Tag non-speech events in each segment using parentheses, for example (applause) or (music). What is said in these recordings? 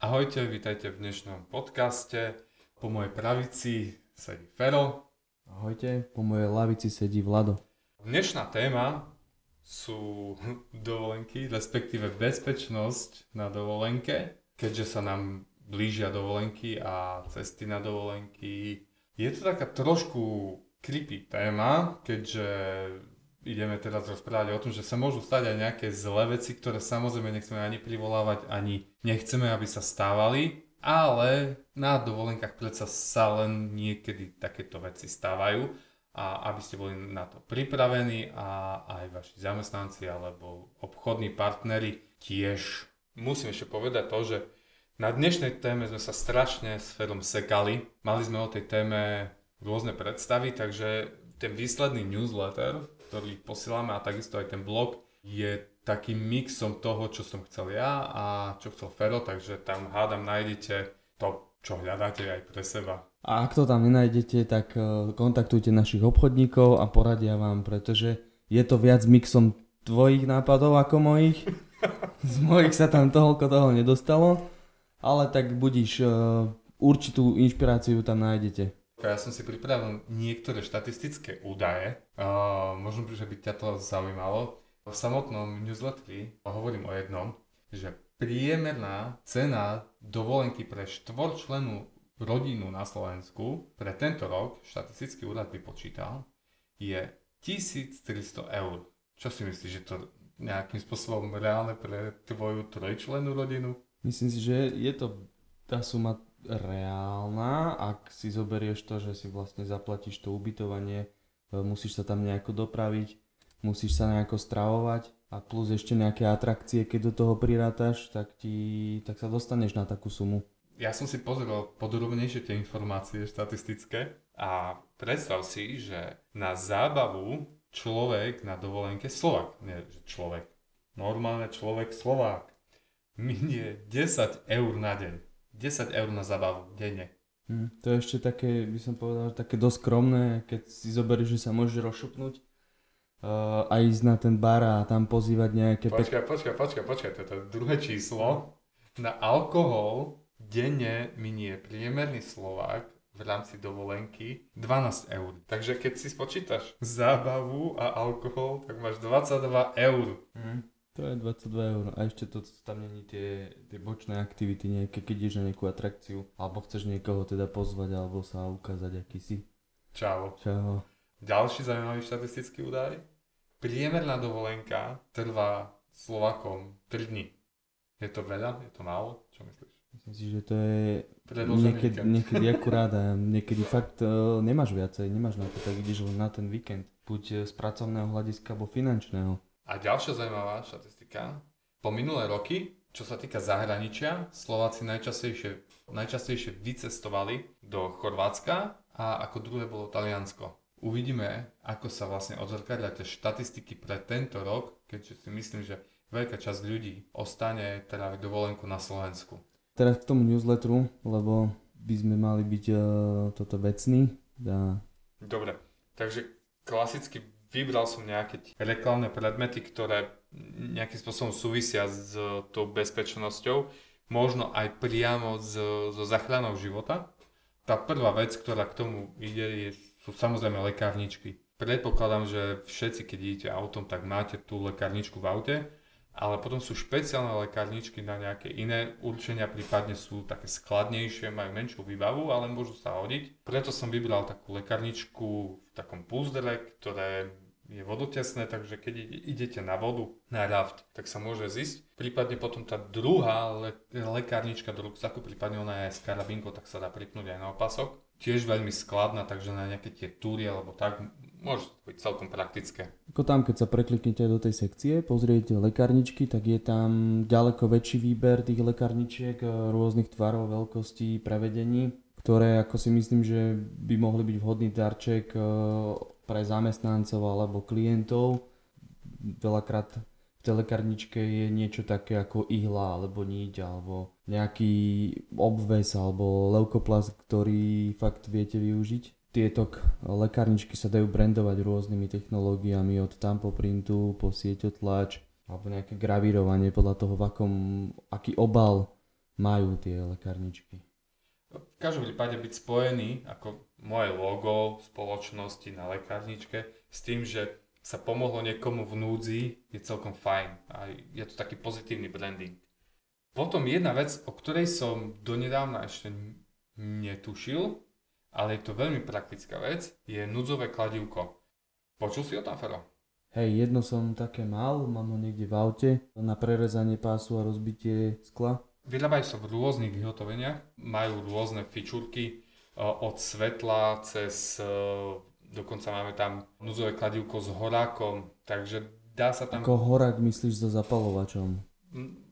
Ahojte, vítajte v dnešnom podcaste. Po mojej pravici sedí Fero. Ahojte, po mojej lavici sedí Vlado. Dnešná téma sú (laughs) dovolenky, respektíve bezpečnosť na dovolenke, keďže sa nám blížia dovolenky a cesty na dovolenky. Je to taká trošku creepy téma, keďže ideme teraz rozprávať o tom, že sa môžu stať aj nejaké zlé veci, ktoré samozrejme nechceme ani privolávať, ani nechceme, aby sa stávali, ale na dovolenkách predsa sa len niekedy takéto veci stávajú a aby ste boli na to pripravení a aj vaši zamestnanci alebo obchodní partnery tiež. Musím ešte povedať to, že na dnešnej téme sme sa strašne s Ferom sekali. Mali sme o tej téme rôzne predstavy, takže ten výsledný newsletter, ktorý posielame a takisto aj ten blog je takým mixom toho, čo som chcel ja a čo chcel Fero, takže tam hádam nájdete to, čo hľadáte aj pre seba. A ak to tam nenájdete, tak e, kontaktujte našich obchodníkov a poradia vám, pretože je to viac mixom tvojich nápadov ako mojich. Z mojich sa tam toľko toho nedostalo ale tak budíš, uh, určitú inšpiráciu tam nájdete. Ja som si pripravil niektoré štatistické údaje, uh, možno, že by ťa to zaujímalo. V samotnom newsletteri hovorím o jednom, že priemerná cena dovolenky pre štvorčlenú rodinu na Slovensku pre tento rok, štatistický úrad vypočítal, je 1300 eur. Čo si myslíš, že to nejakým spôsobom reálne pre tvoju trojčlenú rodinu? Myslím si, že je to tá suma reálna, ak si zoberieš to, že si vlastne zaplatíš to ubytovanie, e, musíš sa tam nejako dopraviť, musíš sa nejako stravovať a plus ešte nejaké atrakcie, keď do toho prirátaš, tak, ti, tak sa dostaneš na takú sumu. Ja som si pozrel podrobnejšie tie informácie štatistické a predstav si, že na zábavu človek na dovolenke, Slovak, nie človek, normálne človek Slovák, minie 10 eur na deň. 10 eur na zabavu denne. Hmm, to je ešte také, by som povedal, také dosť skromné, keď si zoberieš, že sa môžeš rozšupnúť uh, a ísť na ten bar a tam pozývať nejaké... Počkaj, počkaj, počkaj, počkaj, to je to druhé číslo. Na alkohol denne minie priemerný Slovák v rámci dovolenky 12 eur. Takže keď si spočítaš zábavu a alkohol, tak máš 22 eur. Hmm. To je 22 eur. A ešte to tam není tie, tie bočné aktivity, nejaké, keď ideš na nejakú atrakciu, alebo chceš niekoho teda pozvať, alebo sa ukázať, aký si. Čau. Čau. Ďalší zaujímavý štatistický údaj. Priemerná dovolenka trvá Slovakom 3 dní. Je to veľa? Je to málo? Čo myslíš? Myslím si, že to je niekedy, niekedy (laughs) akurát a niekedy fakt uh, nemáš viacej, nemáš na to, tak ideš len na ten víkend. Buď z pracovného hľadiska, alebo finančného. A ďalšia zaujímavá štatistika. Po minulé roky, čo sa týka zahraničia, Slováci najčastejšie, najčastejšie vycestovali do Chorvátska a ako druhé bolo Taliansko. Uvidíme, ako sa vlastne odzrkadlia tie štatistiky pre tento rok, keďže si myslím, že veľká časť ľudí ostane teda dovolenku na Slovensku. Teraz k tomu newsletteru, lebo by sme mali byť uh, toto vecný. A... Dobre, takže klasicky vybral som nejaké reklamné predmety, ktoré nejakým spôsobom súvisia s tou bezpečnosťou, možno aj priamo so zachránou života. Tá prvá vec, ktorá k tomu ide, je, sú samozrejme lekárničky. Predpokladám, že všetci, keď idete autom, tak máte tú lekárničku v aute, ale potom sú špeciálne lekárničky na nejaké iné určenia, prípadne sú také skladnejšie, majú menšiu výbavu, ale môžu sa hodiť. Preto som vybral takú lekárničku v takom púzdre, ktoré je vodotesné, takže keď idete na vodu, na raft, tak sa môže zísť. Prípadne potom tá druhá le- lekárnička do ruksaku, prípadne ona je s karabínkou, tak sa dá pripnúť aj na opasok. Tiež veľmi skladná, takže na nejaké tie túry alebo tak môže to byť celkom praktické. Ako tam, keď sa prekliknete do tej sekcie, pozriete lekárničky, tak je tam ďaleko väčší výber tých lekárničiek rôznych tvarov, veľkostí, prevedení, ktoré ako si myslím, že by mohli byť vhodný darček pre zamestnancov alebo klientov. Veľakrát v tej lekárničke je niečo také ako ihla alebo niť alebo nejaký obves alebo leukoplast, ktorý fakt viete využiť. Tieto lekárničky sa dajú brandovať rôznymi technológiami od tampoprintu po sieťotlač alebo nejaké gravírovanie podľa toho, v akom, aký obal majú tie lekárničky. V každom prípade byť spojený ako moje logo spoločnosti na lekárničke s tým, že sa pomohlo niekomu v núdzi, je celkom fajn. A je to taký pozitívny branding. Potom jedna vec, o ktorej som donedávna ešte netušil, ale je to veľmi praktická vec, je núdzové kladivko. Počul si o tom, Fero? Hej, jedno som také mal, mám ho niekde v aute na prerezanie pásu a rozbitie skla. Vyrábajú sa v rôznych vyhotoveniach, majú rôzne fičúrky od svetla cez, dokonca máme tam núzové kladivko s horákom, takže dá sa tam... Ako horák myslíš so zapalovačom?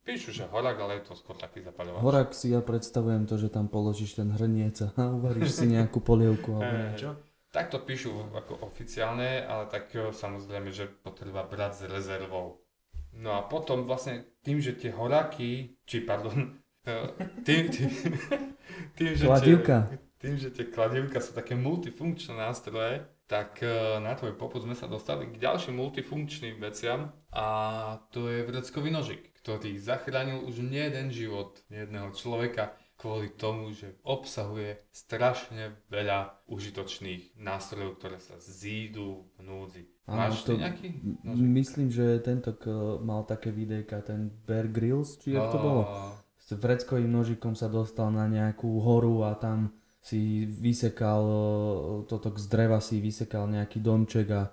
Píšu, že horák, ale je to skôr taký zapalovač. Horák si ja predstavujem to, že tam položíš ten hrniec a (laughs) uvaríš si nejakú polievku alebo niečo. Tak to píšu ako oficiálne, ale tak samozrejme, že potreba brať s rezervou. No a potom vlastne tým, že tie horáky, či pardon, (laughs) tým, tým, (laughs) tým, že Kladivka. Tie, tým, že tie kladivka sú také multifunkčné nástroje, tak na tvoj poput sme sa dostali k ďalším multifunkčným veciam a to je vreckový nožik, ktorý zachránil už nie jeden život jedného človeka kvôli tomu, že obsahuje strašne veľa užitočných nástrojov, ktoré sa zídu v núdzi. Máš to, nejaký? Nožik? Myslím, že tento mal také videjka, ten Bear Grylls, či jak to bolo? S vreckovým nožikom sa dostal na nejakú horu a tam si vysekal, toto z dreva si vysekal nejaký domček a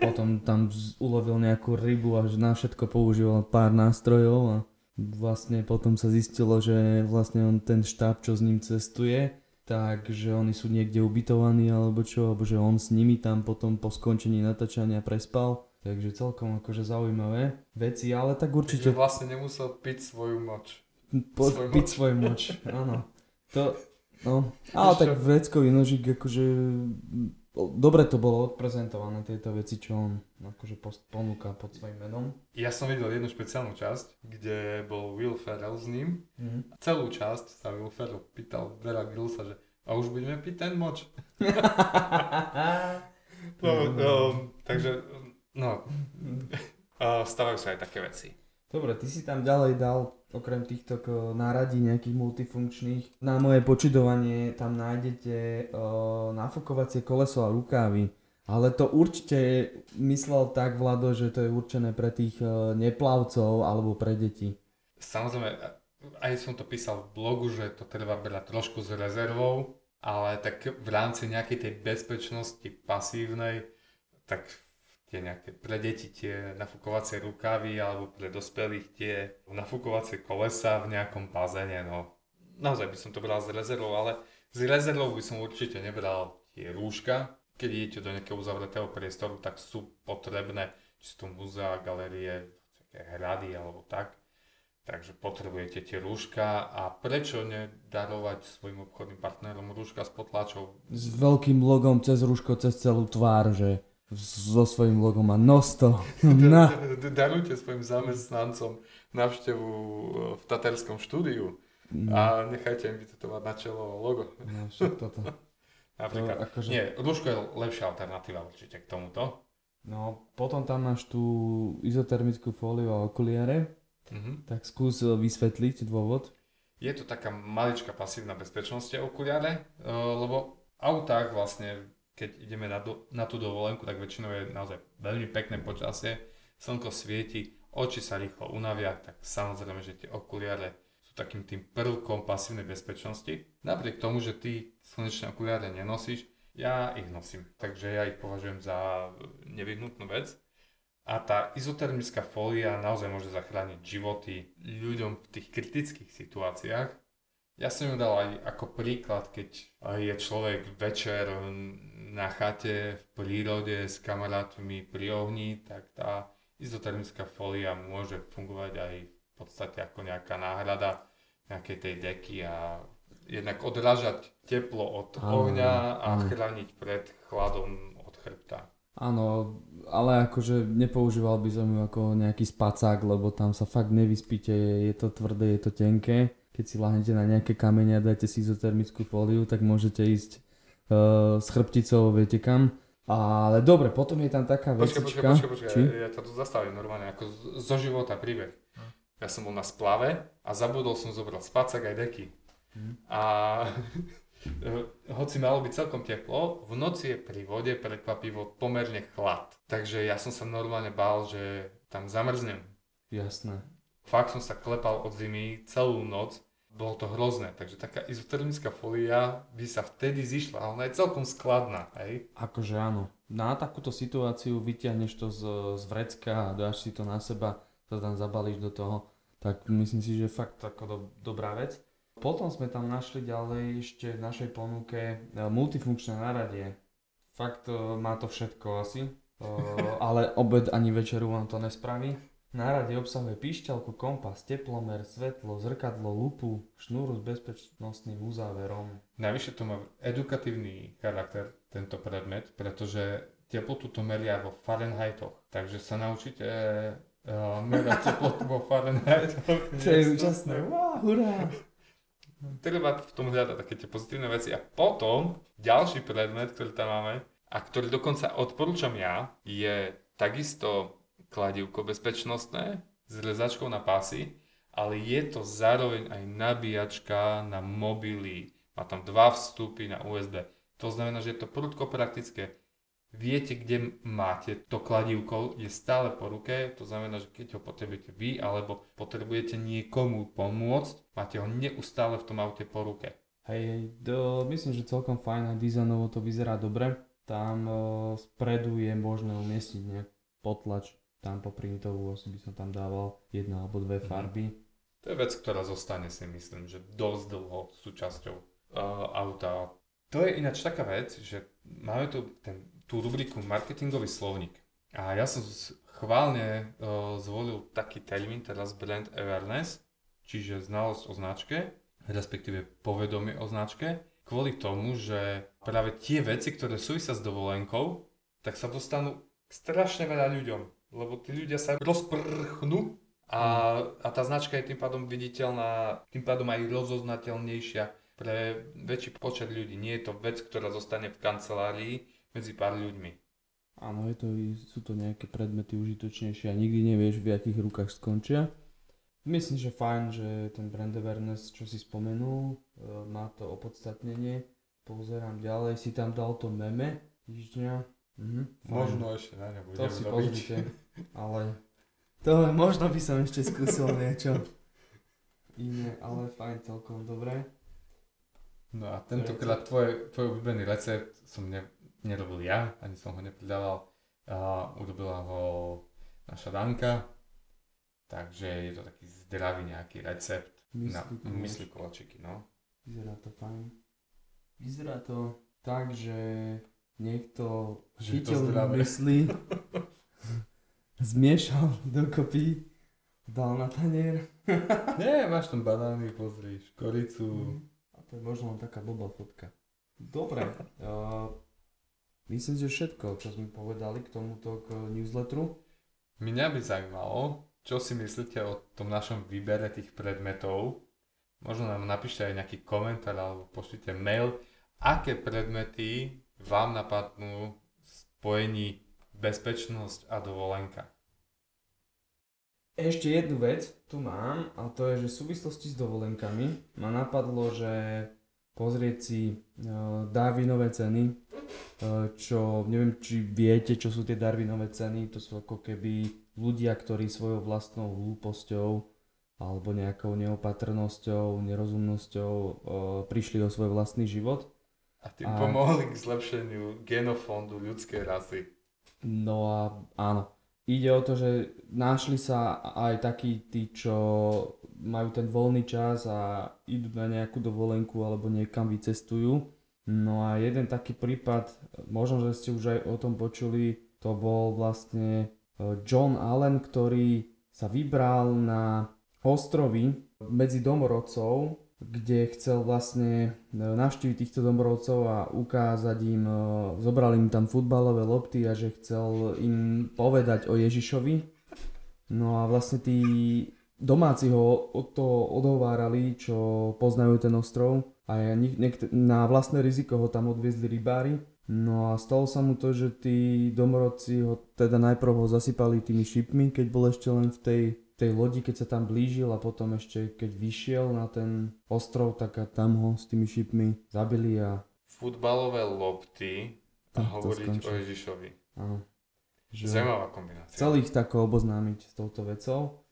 potom tam ulovil nejakú rybu a na všetko používal pár nástrojov a vlastne potom sa zistilo, že vlastne on ten štáb, čo s ním cestuje, takže oni sú niekde ubytovaní alebo čo, alebo že on s nimi tam potom po skončení natáčania prespal. Takže celkom akože zaujímavé veci, ale tak určite... Takže vlastne nemusel piť svoju moč. Po, svoj piť moč. svoj moč, áno. To, no, (laughs) ale tak vreckový nožík akože dobre to bolo odprezentované tieto veci, čo on akože ponúka pod svojím menom. Ja som videl jednu špeciálnu časť, kde bol Will Ferrell s ním. Mm-hmm. Celú časť sa Will Ferrell pýtal Vera Grylsa, že a už budeme piť ten moč. (laughs) no, um, takže, no, uh, stavajú sa aj také veci. Dobre, ty si tam ďalej dal okrem týchto náradí nejakých multifunkčných. Na moje počidovanie tam nájdete uh, nafukovacie koleso a rukávy. Ale to určite myslel tak, Vlado, že to je určené pre tých uh, neplavcov alebo pre deti. Samozrejme, aj som to písal v blogu, že to treba brať trošku s rezervou, ale tak v rámci nejakej tej bezpečnosti pasívnej, tak tie nejaké pre deti tie nafukovacie rukávy alebo pre dospelých tie nafukovacie kolesa v nejakom bazéne. No, naozaj by som to bral z rezervou, ale z rezervou by som určite nebral tie rúška. Keď idete do nejakého uzavretého priestoru, tak sú potrebné, či sú to múzea, galerie, hrady alebo tak. Takže potrebujete tie rúška a prečo nedarovať svojim obchodným partnerom rúška s potlačou? S veľkým logom cez rúško, cez celú tvár, že so svojím logom a nosto. Na. Darujte svojim zamestnancom návštevu e, v Taterskom štúdiu no. a nechajte im vytetovať na čelo logo. No, toto. (laughs) Napríklad. To, akože... Nie, rúško je lepšia alternatíva určite k tomuto. No, potom tam máš tú izotermickú fóliu a okuliare. Mm-hmm. Tak skús e, vysvetliť dôvod. Je to taká maličká pasívna bezpečnosť okuliare, e, lebo autách vlastne keď ideme na, do, na tú dovolenku, tak väčšinou je naozaj veľmi pekné počasie, slnko svieti, oči sa rýchlo unavia, tak samozrejme, že tie okuliare sú takým tým prvkom pasívnej bezpečnosti. Napriek tomu, že ty slnečné okuliare nenosíš, ja ich nosím, takže ja ich považujem za nevyhnutnú vec. A tá izotermická fólia naozaj môže zachrániť životy ľuďom v tých kritických situáciách, ja som ju dal aj ako príklad, keď je človek večer na chate v prírode s kamarátmi pri ohni, tak tá izotermická folia môže fungovať aj v podstate ako nejaká náhrada nejakej tej deky a jednak odrážať teplo od áno, ohňa a áno. chrániť pred chladom od chrbta. Áno, ale akože nepoužíval by som ju ako nejaký spacák, lebo tam sa fakt nevyspíte, je to tvrdé, je to tenké keď si lahnete na nejaké kamene a dáte si izotermickú fóliu, tak môžete ísť s chrbticou, viete kam. Ale dobre, potom je tam taká vecička. Počkaj, počkaj, počkaj, Či? ja ťa tu zastavím normálne, ako zo života príbeh. Ja som bol na splave a zabudol som zobrať spacák aj deky. Mhm. A (laughs) hoci malo byť celkom teplo, v noci je pri vode prekvapivo pomerne chlad. Takže ja som sa normálne bál, že tam zamrznem. Jasné. Fakt som sa klepal od zimy celú noc, bolo to hrozné, takže taká izotermická folia by sa vtedy zišla, ona je celkom skladná, hej? Akože áno. Na takúto situáciu vyťahneš to z, z vrecka a dáš si to na seba, to tam zabalíš do toho, tak myslím si, že fakt ako do, dobrá vec. Potom sme tam našli ďalej ešte v našej ponuke e, multifunkčné náradie. Fakt e, má to všetko asi, e, (laughs) ale obed ani večeru vám to nespraví. Náradie obsahuje píšťalku, kompas, teplomer, svetlo, zrkadlo, lupu, šnúru s bezpečnostným uzáverom. Navyše to má edukatívny charakter, tento predmet, pretože teplotu to meria vo Fahrenheitoch. Takže sa naučíte uh, merať teplotu vo Fahrenheitoch. (laughs) To je úžasné, wow, hurá! Treba v tom hľadať také tie pozitívne veci. A potom ďalší predmet, ktorý tam máme a ktorý dokonca odporúčam ja, je takisto kladivko bezpečnostné s rezačkou na pásy, ale je to zároveň aj nabíjačka na mobily. Má tam dva vstupy na USB. To znamená, že je to prudko praktické. Viete, kde máte to kladívko, je stále po ruke, to znamená, že keď ho potrebujete vy alebo potrebujete niekomu pomôcť, máte ho neustále v tom aute po ruke. Hej, hej, do, myslím, že celkom fajn a dizajnovo to vyzerá dobre. Tam uh, spredu je možné umiestniť nejak potlač, tam po printovú asi by som tam dával jedna alebo dve Mhm. farby. To je vec, ktorá zostane si myslím, že dosť dlho súčasťou uh, auta. To je ináč taká vec, že máme tu ten, tú rubriku marketingový slovník. A ja som chválne uh, zvolil taký termín, teraz brand awareness, čiže znalosť o značke, respektíve povedomie o značke, kvôli tomu, že práve tie veci, ktoré súvisia s dovolenkou, tak sa dostanú strašne veľa ľuďom, lebo tí ľudia sa rozprchnú a, a tá značka je tým pádom viditeľná, tým pádom aj rozoznateľnejšia pre väčší počet ľudí. Nie je to vec, ktorá zostane v kancelárii medzi pár ľuďmi. Áno, je to, sú to nejaké predmety užitočnejšie a nikdy nevieš v akých rukách skončia. Myslím, že fajn, že ten brand awareness, čo si spomenul, e, má to opodstatnenie. Pozerám ďalej, si tam dal to meme týždňa. Mhm, fajn. ešte na ne To si pozrite, ale to možno by som ešte skúsil niečo iné, ale fajn, celkom dobré. No a tentokrát tvoj, tvoj obľúbený recept som ne, nerobil ja, ani som ho nepridával. A urobila ho naša Danka, takže je to taký zdravý nejaký recept na Myslí koláč. mysli koláčiky, no. Vyzerá to fajn. Vyzerá to tak, že niekto Že chytil mysli, (laughs) zmiešal dokopy, dal na tanier. (laughs) Nie, máš tam banány, pozri, škoricu. A to je možno len taká blbá fotka. Dobre. Uh, myslím, že všetko, čo sme povedali k tomuto k newsletteru. Mňa by zaujímalo, čo si myslíte o tom našom výbere tých predmetov. Možno nám napíšte aj nejaký komentár alebo pošlite mail, aké predmety vám napadnú spojení bezpečnosť a dovolenka. Ešte jednu vec tu mám a to je, že v súvislosti s dovolenkami ma napadlo, že pozrieť si uh, Darwinové ceny, uh, čo neviem, či viete, čo sú tie Darwinové ceny, to sú ako keby ľudia, ktorí svojou vlastnou hlúposťou alebo nejakou neopatrnosťou, nerozumnosťou uh, prišli o svoj vlastný život. A tým A- pomohli k zlepšeniu genofondu ľudskej rasy. No a áno, ide o to, že našli sa aj takí tí, čo majú ten voľný čas a idú na nejakú dovolenku alebo niekam vycestujú. No a jeden taký prípad, možno, že ste už aj o tom počuli, to bol vlastne e, John Allen, ktorý sa vybral na ostrovy medzi domorodcov, kde chcel vlastne e, navštíviť týchto domorodcov a ukázať im, e, zobral im tam futbalové lopty a že chcel im povedať o Ježišovi. No a vlastne tí domáci ho od toho odhovárali, čo poznajú ten ostrov a na vlastné riziko ho tam odviezli rybári. No a stalo sa mu to, že tí domorodci ho teda najprv ho zasypali tými šipmi, keď bol ešte len v tej tej lodi, keď sa tam blížil a potom ešte keď vyšiel na ten ostrov, tak a tam ho s tými šipmi zabili a... Futbalové lopty a Tak hovoriť o Ježišovi. Áno. Že Zaujímavá kombinácia. chcel ich tako oboznámiť s touto vecou,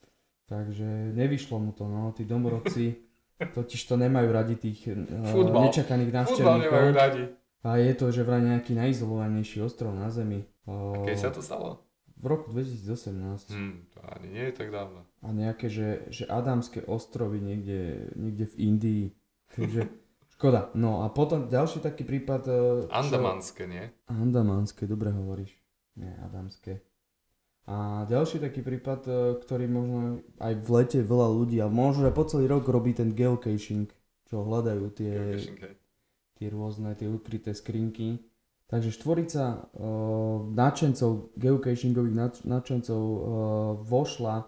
takže nevyšlo mu to, no, tí domorodci (laughs) totiž to nemajú radi tých uh, Futbal. nečakaných nemajú návštevníkov. radi. A je to, že vraj nejaký najizolovanejší ostrov na Zemi. Uh, Keď sa to stalo? V roku 2018. Hm, to ani nie je tak dávno. A nejaké, že, že Adamské ostrovy niekde, niekde v Indii. Takže škoda. No a potom ďalší taký prípad... eh, čo- Andamanské, nie? Andamanské, dobre hovoríš. Nie, Adamské. A ďalší taký prípad, eh, ktorý možno aj v lete veľa ľudí, a možno aj po celý rok robí ten geocaching, čo hľadajú tie, tie rôzne, tie ukryté skrinky. Takže štvorica uh, nadšencov, geocachingových nadš- nadšencov uh, vošla uh,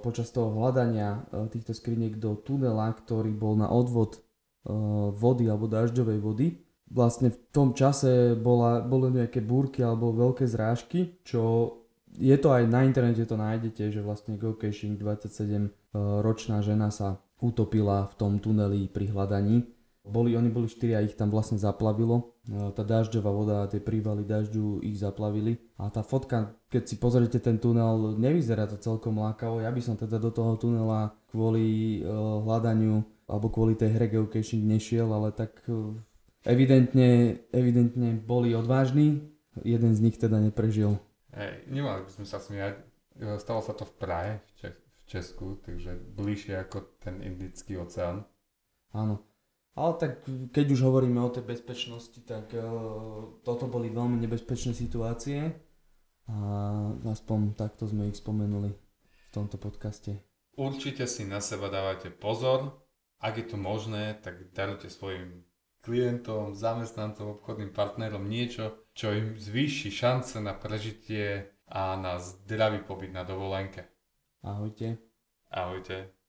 počas toho hľadania uh, týchto skriniek do tunela, ktorý bol na odvod uh, vody alebo dažďovej vody. Vlastne v tom čase bola, boli nejaké búrky alebo veľké zrážky, čo je to aj na internete to nájdete, že vlastne geocaching 27 uh, ročná žena sa utopila v tom tuneli pri hľadaní. Boli, oni boli štyri a ich tam vlastne zaplavilo. E, Tá dažďová voda, tie prívaly dažďu ich zaplavili. A tá fotka, keď si pozriete ten tunel, nevyzerá to celkom lákavo. Ja by som teda do toho tunela kvôli e, hľadaniu alebo kvôli tej hre geocaching nešiel, ale tak e, evidentne, evidentne boli odvážni. Jeden z nich teda neprežil. Hej, nemali by sme sa smiať. Stalo sa to v Prahe, v, Čes- v Česku, takže bližšie ako ten Indický oceán. Áno. Ale tak keď už hovoríme o tej bezpečnosti, tak uh, toto boli veľmi nebezpečné situácie a aspoň takto sme ich spomenuli v tomto podcaste. Určite si na seba dávajte pozor. Ak je to možné, tak darujte svojim klientom, zamestnancom, obchodným partnerom niečo, čo im zvýši šance na prežitie a na zdravý pobyt na dovolenke. Ahojte. Ahojte.